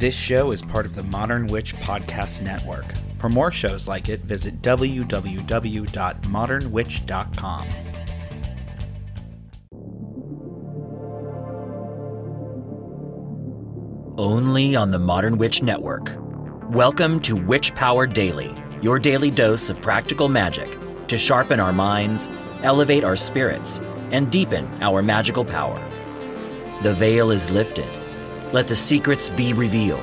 This show is part of the Modern Witch Podcast Network. For more shows like it, visit www.modernwitch.com. Only on the Modern Witch Network. Welcome to Witch Power Daily, your daily dose of practical magic to sharpen our minds, elevate our spirits, and deepen our magical power. The veil is lifted. Let the secrets be revealed.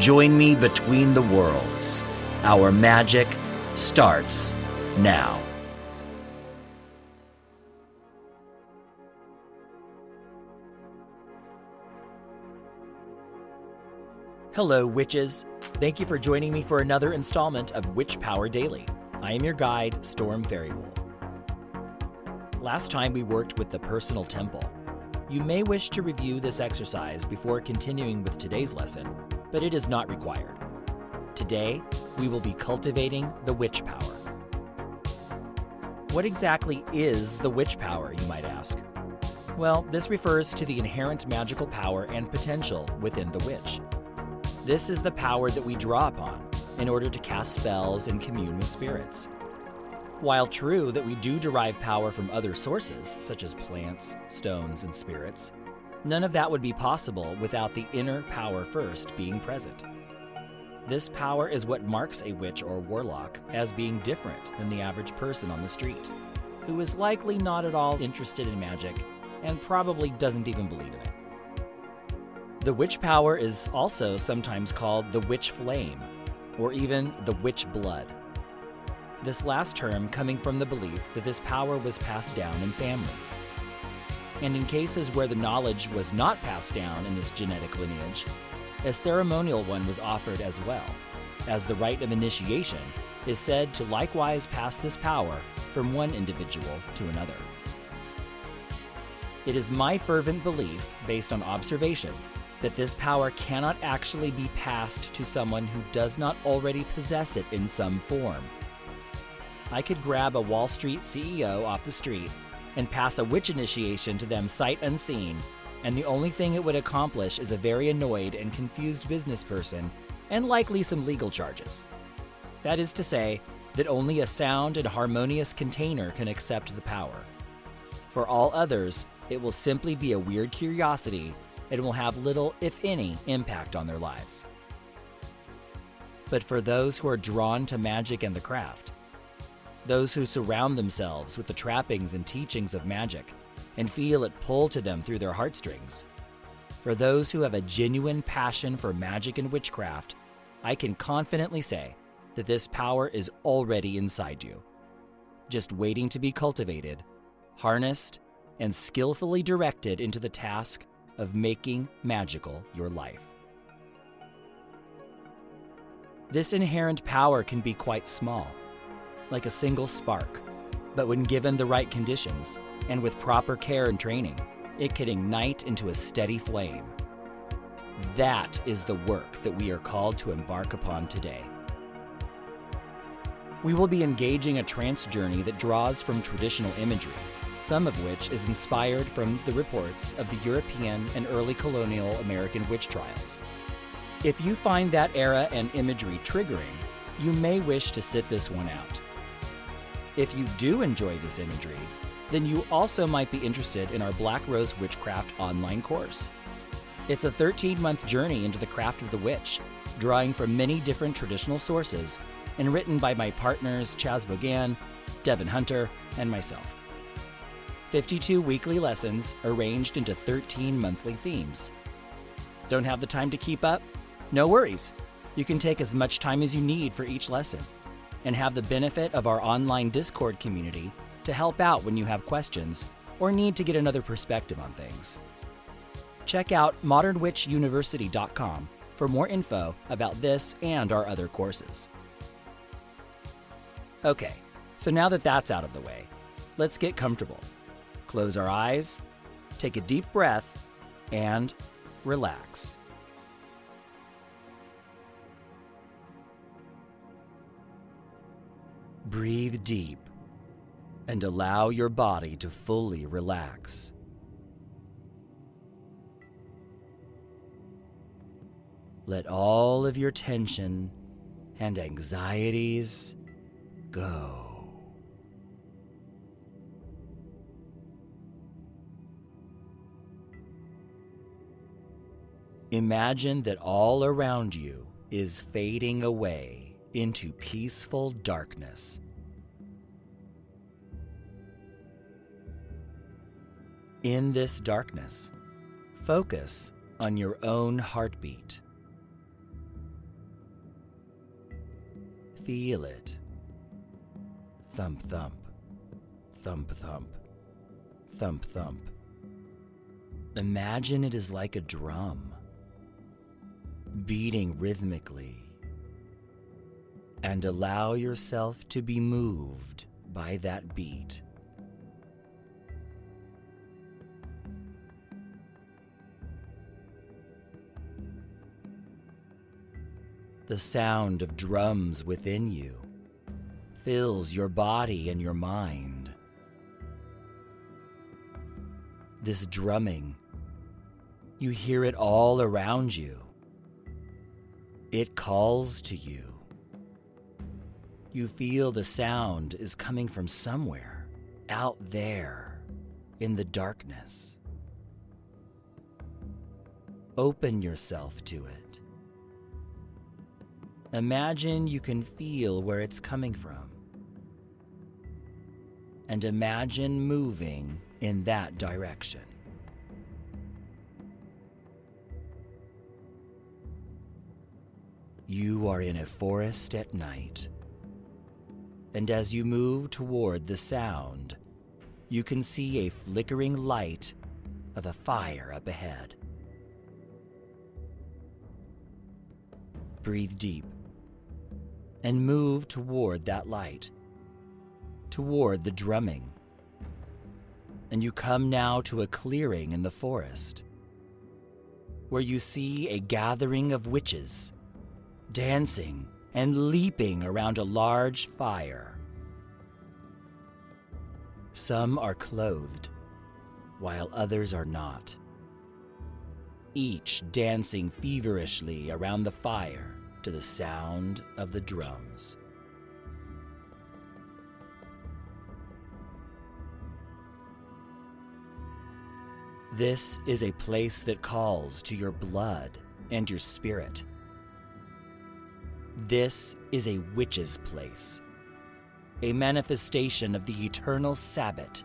Join me between the worlds. Our magic starts now. Hello, witches. Thank you for joining me for another installment of Witch Power Daily. I am your guide, Storm Faerywolf. Last time we worked with the personal temple. You may wish to review this exercise before continuing with today's lesson, but it is not required. Today, we will be cultivating the witch power. What exactly is the witch power, you might ask? Well, this refers to the inherent magical power and potential within the witch. This is the power that we draw upon in order to cast spells and commune with spirits. While true that we do derive power from other sources, such as plants, stones, and spirits, none of that would be possible without the inner power first being present. This power is what marks a witch or warlock as being different than the average person on the street, who is likely not at all interested in magic and probably doesn't even believe in it. The witch power is also sometimes called the witch flame, or even the witch blood. This last term coming from the belief that this power was passed down in families. And in cases where the knowledge was not passed down in this genetic lineage, a ceremonial one was offered as well, as the rite of initiation is said to likewise pass this power from one individual to another. It is my fervent belief, based on observation, that this power cannot actually be passed to someone who does not already possess it in some form. I could grab a Wall Street CEO off the street and pass a witch initiation to them sight unseen, and the only thing it would accomplish is a very annoyed and confused business person and likely some legal charges. That is to say, that only a sound and harmonious container can accept the power. For all others, it will simply be a weird curiosity and will have little, if any, impact on their lives. But for those who are drawn to magic and the craft, those who surround themselves with the trappings and teachings of magic and feel it pull to them through their heartstrings, for those who have a genuine passion for magic and witchcraft, I can confidently say that this power is already inside you, just waiting to be cultivated, harnessed, and skillfully directed into the task of making magical your life. This inherent power can be quite small, like a single spark, but when given the right conditions and with proper care and training, it can ignite into a steady flame. That is the work that we are called to embark upon today. We will be engaging a trance journey that draws from traditional imagery some of which is inspired from the reports of the European and early colonial American witch trials. If you find that era and imagery triggering, you may wish to sit this one out. If you do enjoy this imagery, then you also might be interested in our Black Rose Witchcraft online course. It's a 13 month journey into the craft of the witch, drawing from many different traditional sources and written by my partners Chas Bogan, Devin Hunter, and myself. 52 weekly lessons arranged into 13 monthly themes. Don't have the time to keep up? No worries. You can take as much time as you need for each lesson and have the benefit of our online Discord community to help out when you have questions or need to get another perspective on things. Check out modernwitchuniversity.com for more info about this and our other courses. Okay, so now that that's out of the way, let's get comfortable close our eyes, take a deep breath, and relax. Breathe deep and allow your body to fully relax. Let all of your tension and anxieties go. Imagine that all around you is fading away into peaceful darkness. In this darkness, focus on your own heartbeat. Feel it. Thump, thump, thump, thump, thump, thump. Imagine it is like a drum beating rhythmically, and allow yourself to be moved by that beat. The sound of drums within you fills your body and your mind. This drumming, you hear it all around you it calls to you. You feel the sound is coming from somewhere out there in the darkness. Open yourself to it. Imagine you can feel where it's coming from. And imagine moving in that direction. You are in a forest at night. And as you move toward the sound, you can see a flickering light of a fire up ahead. Breathe deep and move toward that light, toward the drumming. And you come now to a clearing in the forest where you see a gathering of witches dancing and leaping around a large fire. Some are clothed, while others are not, each dancing feverishly around the fire to the sound of the drums. This is a place that calls to your blood and your spirit. This is a witch's place, a manifestation of the eternal Sabbat,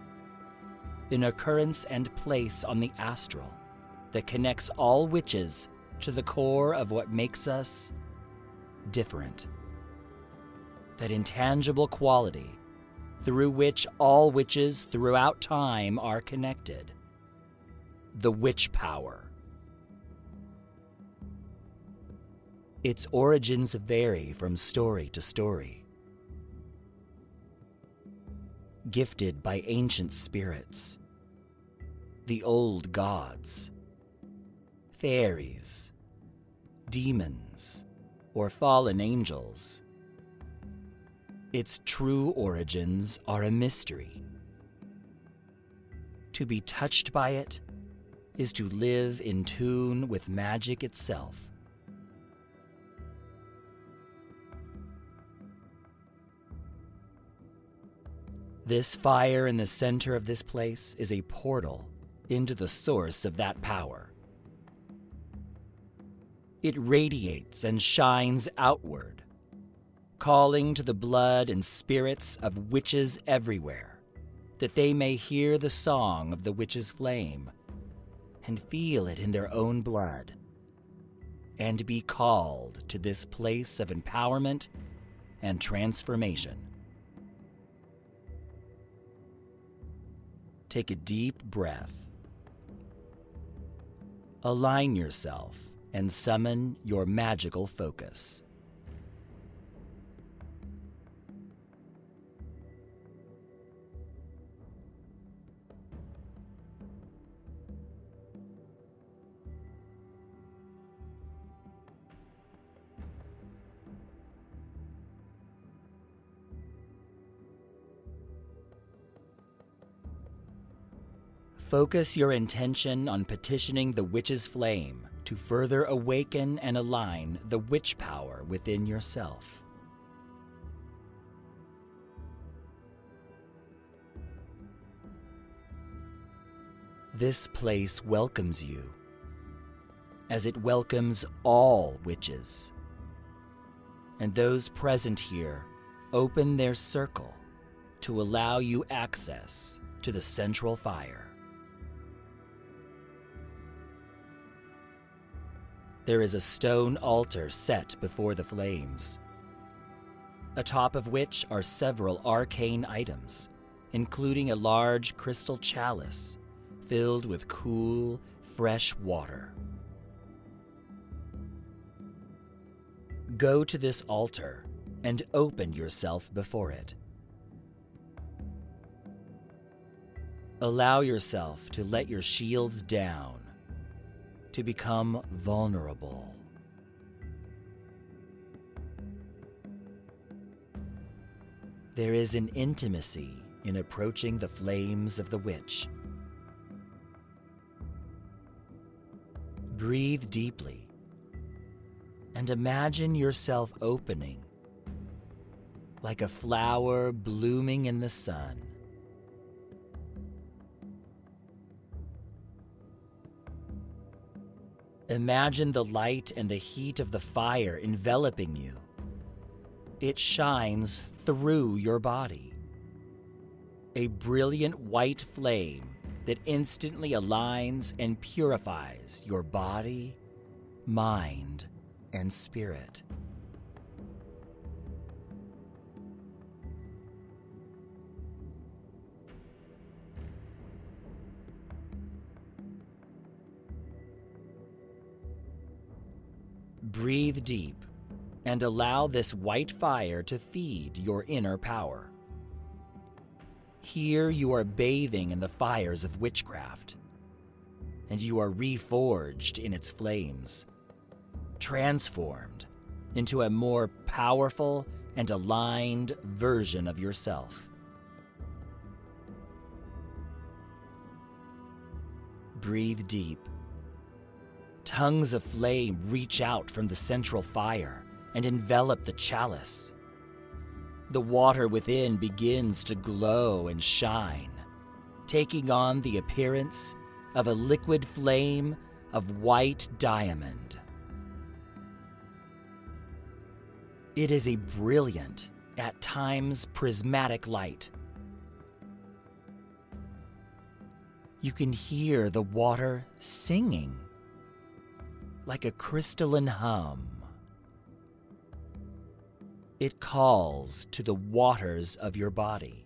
an occurrence and place on the astral that connects all witches to the core of what makes us different. That intangible quality through which all witches throughout time are connected. The witch power. Its origins vary from story to story. Gifted by ancient spirits, the old gods, fairies, demons, or fallen angels. Its true origins are a mystery. To be touched by it is to live in tune with magic itself. This fire in the center of this place is a portal into the source of that power. It radiates and shines outward, calling to the blood and spirits of witches everywhere, that they may hear the song of the witch's flame and feel it in their own blood, and be called to this place of empowerment and transformation. Take a deep breath. Align yourself and summon your magical focus. Focus your intention on petitioning the witch's flame to further awaken and align the witch power within yourself. This place welcomes you, as it welcomes all witches. And those present here open their circle to allow you access to the central fire. There is a stone altar set before the flames, atop of which are several arcane items, including a large crystal chalice filled with cool, fresh water. Go to this altar and open yourself before it. Allow yourself to let your shields down, to become vulnerable. There is an intimacy in approaching the flames of the witch. Breathe deeply and imagine yourself opening like a flower blooming in the sun. Imagine the light and the heat of the fire enveloping you. It shines through your body. A brilliant white flame that instantly aligns and purifies your body, mind, and spirit. Breathe deep and allow this white fire to feed your inner power. Here you are bathing in the fires of witchcraft, and you are reforged in its flames, transformed into a more powerful and aligned version of yourself. Breathe deep. Tongues of flame reach out from the central fire and envelop the chalice the water within begins to glow and shine, taking on the appearance of a liquid flame of white diamond. It is a brilliant, at times prismatic light. You can hear the water singing like a crystalline hum. It calls to the waters of your body.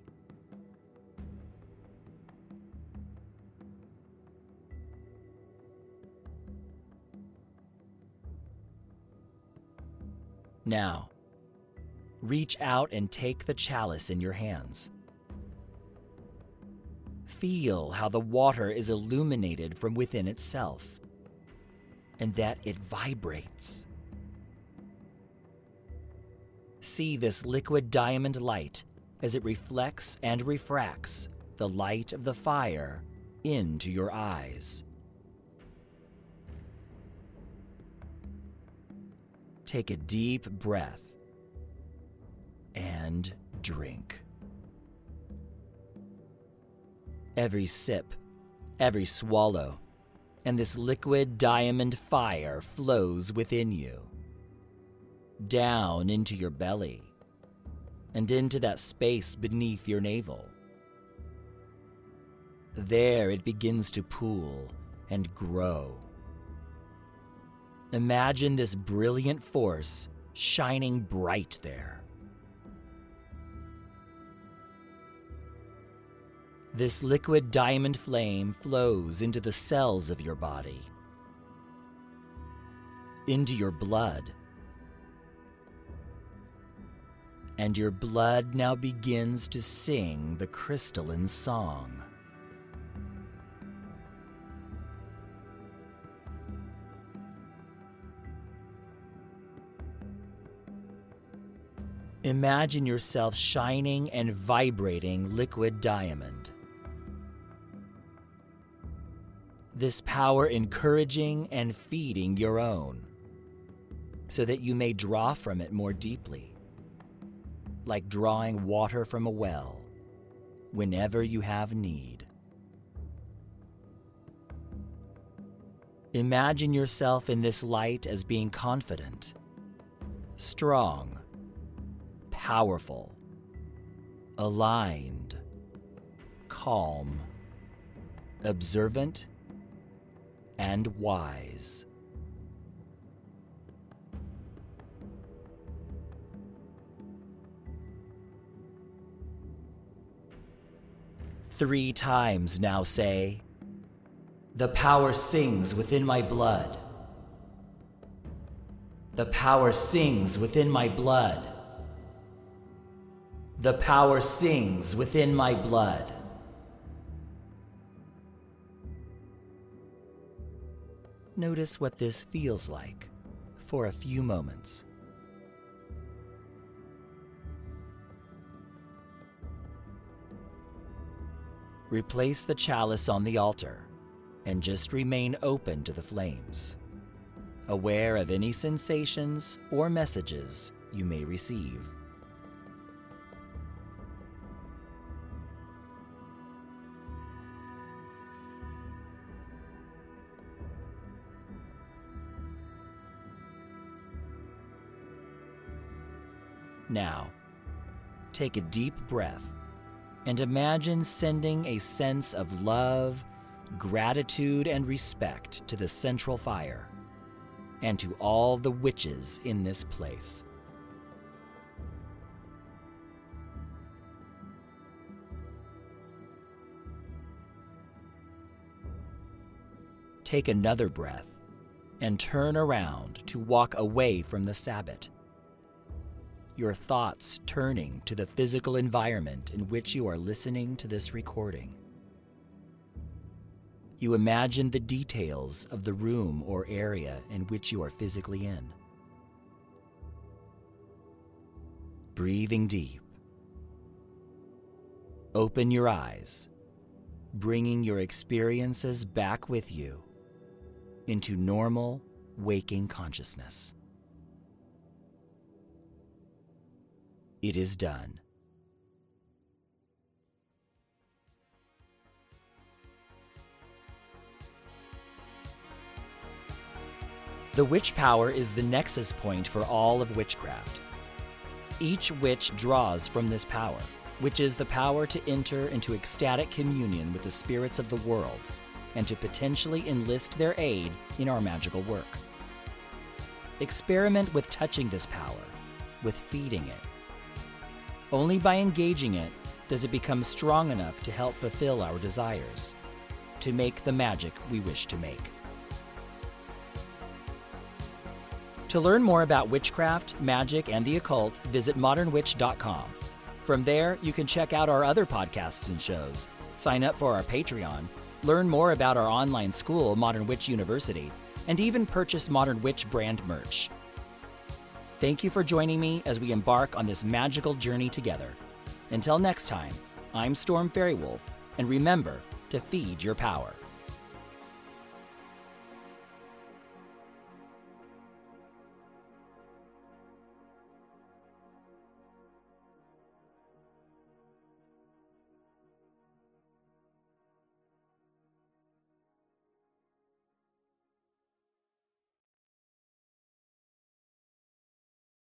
Now, reach out and take the chalice in your hands. Feel how the water is illuminated from within itself, and that it vibrates see this liquid diamond light as it reflects and refracts the light of the fire into your eyes. Take a deep breath and drink. Every sip, every swallow, and this liquid diamond fire flows within you down into your belly and into that space beneath your navel. There it begins to pool and grow. Imagine this brilliant force shining bright there. This liquid diamond flame flows into the cells of your body, into your blood, and your blood now begins to sing the crystalline song. Imagine yourself shining and vibrating liquid diamond. This power encouraging and feeding your own, so that you may draw from it more deeply, like drawing water from a well whenever you have need. Imagine yourself in this light as being confident, strong, powerful, aligned, calm, observant, and wise. Three times now say, The power sings within my blood. The power sings within my blood. The power sings within my blood. Notice what this feels like for a few moments. Replace the chalice on the altar and just remain open to the flames, aware of any sensations or messages you may receive. Take a deep breath and imagine sending a sense of love, gratitude, and respect to the central fire and to all the witches in this place. Take another breath and turn around to walk away from the Sabbat your thoughts turning to the physical environment in which you are listening to this recording. You imagine the details of the room or area in which you are physically in. Breathing deep. Open your eyes, bringing your experiences back with you into normal waking consciousness. It is done. The witch power is the nexus point for all of witchcraft. Each witch draws from this power, which is the power to enter into ecstatic communion with the spirits of the worlds and to potentially enlist their aid in our magical work. Experiment with touching this power, with feeding it, only by engaging it does it become strong enough to help fulfill our desires, to make the magic we wish to make. To learn more about witchcraft, magic, and the occult, visit modernwitch.com. From there, you can check out our other podcasts and shows, sign up for our Patreon, learn more about our online school, Modern Witch University, and even purchase Modern Witch brand merch. Thank you for joining me as we embark on this magical journey together. Until next time, I'm Storm Faerywolf, and remember to feed your power.